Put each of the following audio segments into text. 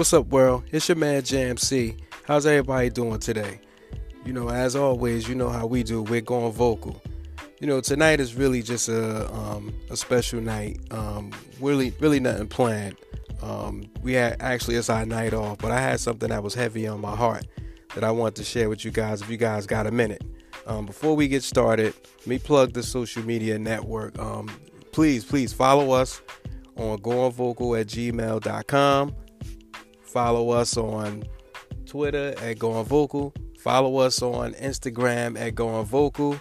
What's up, world? It's your man Jam C. How's everybody doing today? You know, as always, you know how we do. We're going vocal. You know, tonight is really just a um, a special night. Um, really, really nothing planned. Um, we had actually it's our night off, but I had something that was heavy on my heart that I want to share with you guys. If you guys got a minute, um, before we get started, let me plug the social media network. Um, please, please follow us on goingvocal at gmail.com. Follow us on Twitter at Going Vocal. Follow us on Instagram at Going Vocal.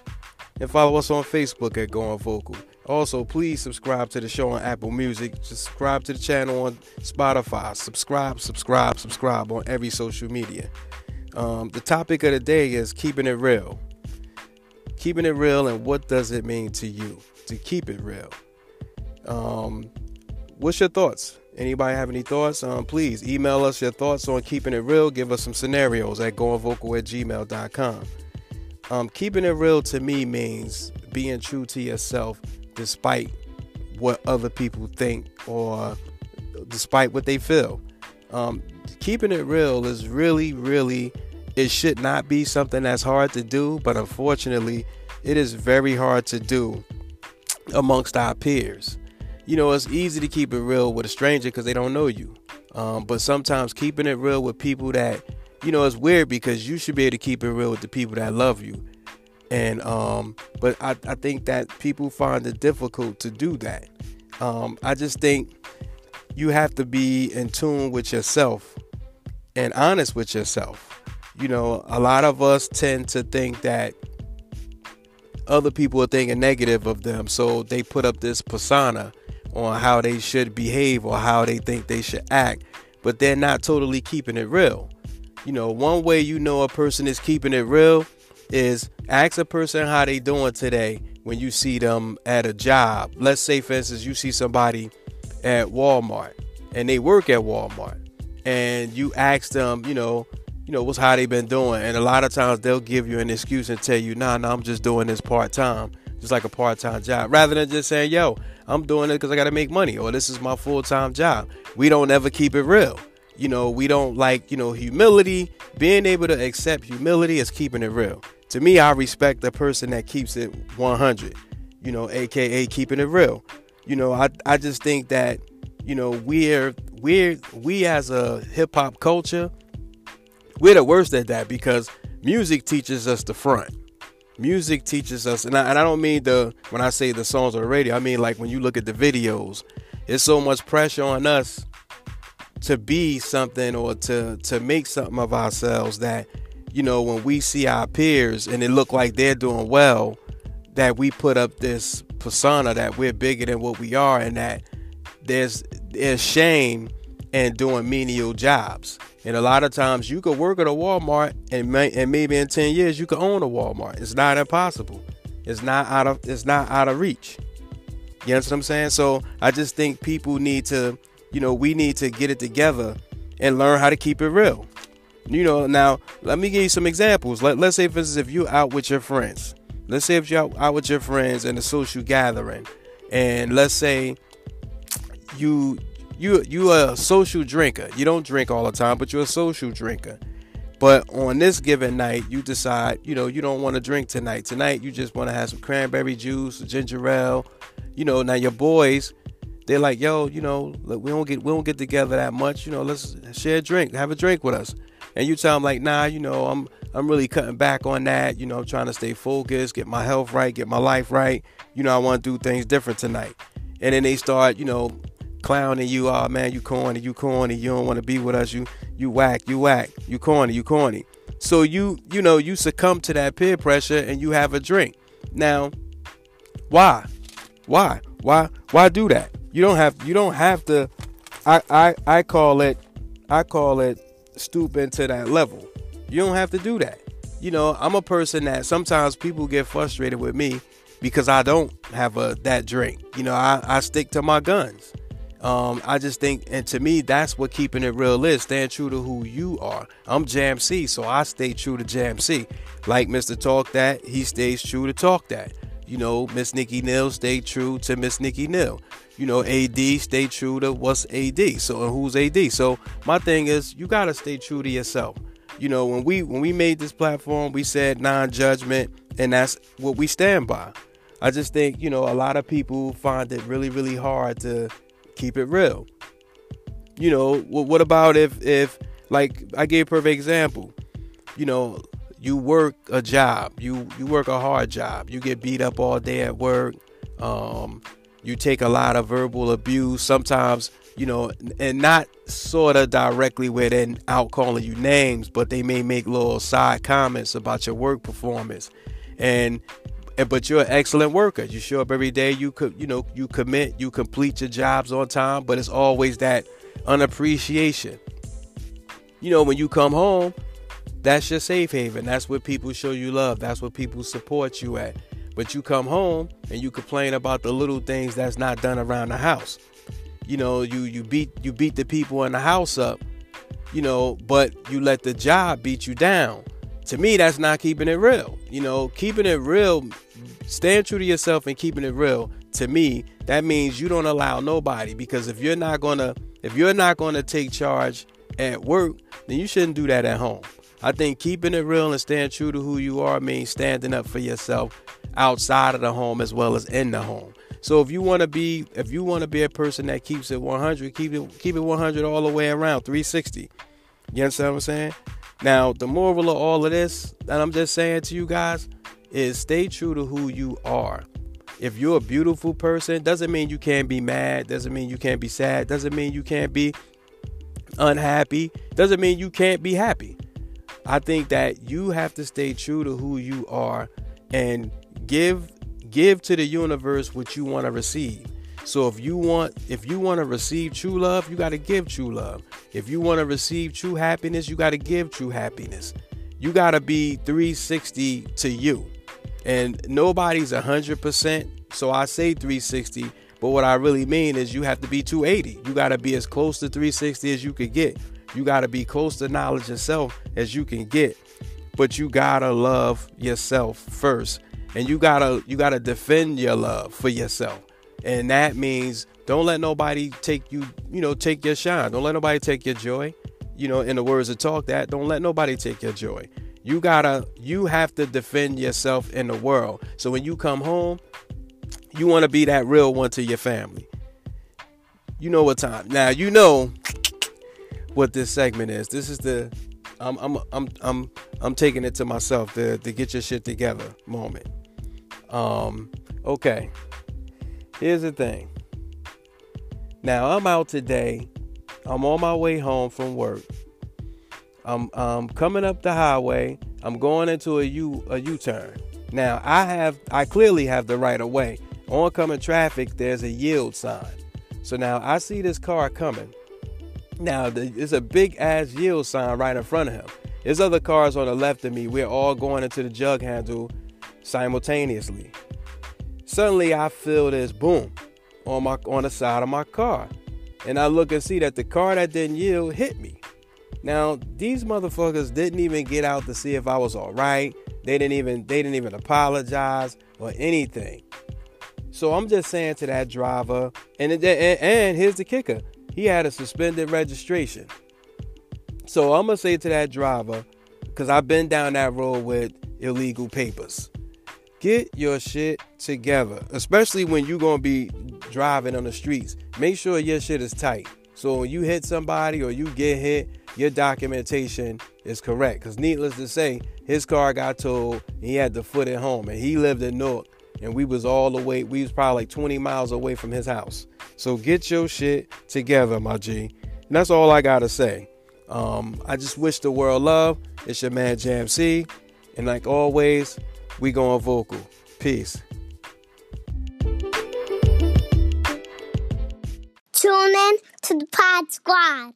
And follow us on Facebook at Going Vocal. Also, please subscribe to the show on Apple Music. Subscribe to the channel on Spotify. Subscribe, subscribe, subscribe on every social media. Um, the topic of the day is keeping it real. Keeping it real, and what does it mean to you to keep it real? Um, what's your thoughts? Anybody have any thoughts? Um, please email us your thoughts on keeping it real. Give us some scenarios at goingvocal at gmail.com. Um, keeping it real to me means being true to yourself despite what other people think or despite what they feel. Um, keeping it real is really, really, it should not be something that's hard to do, but unfortunately, it is very hard to do amongst our peers you know, it's easy to keep it real with a stranger because they don't know you. Um, but sometimes keeping it real with people that, you know, it's weird because you should be able to keep it real with the people that love you. And, um, but I, I think that people find it difficult to do that. Um, I just think you have to be in tune with yourself and honest with yourself. You know, a lot of us tend to think that other people are thinking negative of them, so they put up this persona on how they should behave or how they think they should act, but they're not totally keeping it real. You know, one way you know a person is keeping it real is ask a person how they doing today when you see them at a job. Let's say for instance you see somebody at Walmart and they work at Walmart and you ask them, you know, you know, what's how they been doing. And a lot of times they'll give you an excuse and tell you, nah, nah, I'm just doing this part time just like a part-time job rather than just saying yo i'm doing it because i gotta make money or this is my full-time job. We don't ever keep it real. You know we don't like you know humility. Being able to accept humility is keeping it real. To me i respect the person that keeps it 100 you know aka keeping it real. You know i, I just think that you know we're we're we as a hip-hop culture we're the worst at that because music teaches us the front music teaches us, and I, and I don't mean the when I say the songs on the radio, I mean like when you look at the videos, it's so much pressure on us to be something or to to make something of ourselves that you know when we see our peers and it look like they're doing well that we put up this persona that we're bigger than what we are and that there's there's shame in doing menial jobs and a lot of times you could work at a Walmart and, may, and maybe in 10 years you could own a Walmart. It's not impossible. It's not out of it's not out of reach. You know what I'm saying? So I just think people need to, you know, we need to get it together and learn how to keep it real. You know, now let me give you some examples. Let, let's say, for instance, if you're out with your friends, let's say if you're out with your friends in a social gathering, and let's say you you you a social drinker. You don't drink all the time, but you're a social drinker. But on this given night, you decide, you know, you don't want to drink tonight. Tonight, you just want to have some cranberry juice, ginger ale. You know, now your boys, they're like, yo, you know, look, we don't get we don't get together that much. You know, let's share a drink, have a drink with us. And you tell them like, nah, you know, I'm I'm really cutting back on that. You know, I'm trying to stay focused, get my health right, get my life right. You know, I want to do things different tonight. And then they start, you know, clowning you, oh man, you corny, you corny, you don't want to be with us, you you whack, you whack, you corny, you corny. So you you know you succumb to that peer pressure and you have a drink. Now, why? Why? Why why do that? You don't have you don't have to I I I call it I call it stooping to that level. You don't have to do that. You know, I'm a person that sometimes people get frustrated with me because I don't have a that drink. You know, I, I stick to my guns. Um, I just think, and to me, that's what keeping it real is. Staying true to who you are. I'm Jam C, so I stay true to Jam C. Like Mr. Talk That, he stays true to Talk That. You know, Miss Nikki Neal stayed true to Miss Nikki Neal. you know, AD, stay true to what's AD. So who's AD? So my thing is you gotta stay true to yourself. You know, when we when we made this platform, we said non-judgment, and that's what we stand by. I just think, you know, a lot of people find it really, really hard to keep it real. You know, what about if if like I gave a perfect example. You know, you work a job, you you work a hard job, you get beat up all day at work. Um, you take a lot of verbal abuse sometimes you know and not sort of directly where they're out calling you names but they may make little side comments about your work performance and but you're an excellent worker you show up every day you could you know you commit you complete your jobs on time but it's always that unappreciation you know when you come home that's your safe haven that's where people show you love that's where people support you at but you come home and you complain about the little things that's not done around the house. You know, you you beat you beat the people in the house up, you know, but you let the job beat you down. To me, that's not keeping it real. You know, keeping it real, staying true to yourself and keeping it real. To me, that means you don't allow nobody because if you're not gonna if you're not gonna take charge at work, then you shouldn't do that at home. I think keeping it real and staying true to who you are means standing up for yourself outside of the home as well as in the home. So if you want to be if you want to be a person that keeps it 100, keep it keep it 100 all the way around 360. You understand what I'm saying? Now, the moral of all of this that I'm just saying to you guys is stay true to who you are. If you're a beautiful person, doesn't mean you can't be mad, doesn't mean you can't be sad, doesn't mean you can't be unhappy, doesn't mean you can't be happy. I think that you have to stay true to who you are and give give to the universe what you want to receive. So if you want if you want to receive true love, you got to give true love. If you want to receive true happiness, you got to give true happiness. You got to be 360 to you. And nobody's 100%, so I say 360, but what I really mean is you have to be 280. You got to be as close to 360 as you could get. You got to be close to knowledge yourself as you can get. But you got to love yourself first and you gotta you gotta defend your love for yourself and that means don't let nobody take you you know take your shine don't let nobody take your joy you know in the words of talk that don't let nobody take your joy you gotta you have to defend yourself in the world so when you come home you want to be that real one to your family you know what time now you know what this segment is this is the i'm i'm i'm i'm, I'm taking it to myself the the get your shit together moment um, okay. Here's the thing. Now I'm out today. I'm on my way home from work. I'm um, coming up the highway. I'm going into a U a U-turn. Now I have I clearly have the right of way. Oncoming traffic, there's a yield sign. So now I see this car coming. Now there's a big ass yield sign right in front of him. There's other cars on the left of me. We're all going into the jug handle simultaneously. Suddenly I feel this boom on my on the side of my car. And I look and see that the car that didn't yield hit me. Now, these motherfuckers didn't even get out to see if I was all right. They didn't even they didn't even apologize or anything. So I'm just saying to that driver, and and, and here's the kicker: he had a suspended registration. So I'm gonna say to that driver, because I've been down that road with illegal papers. Get your shit together, especially when you're gonna be driving on the streets. Make sure your shit is tight. So when you hit somebody or you get hit, your documentation is correct. Because needless to say, his car got towed. he had to foot it home, and he lived in Newark, and we was all the way. We was probably like 20 miles away from his house. So get your shit together, my G. And that's all I gotta say. Um, I just wish the world love. It's your man Jam C, and like always, we going vocal. Peace. Tune in to the Pod Squad.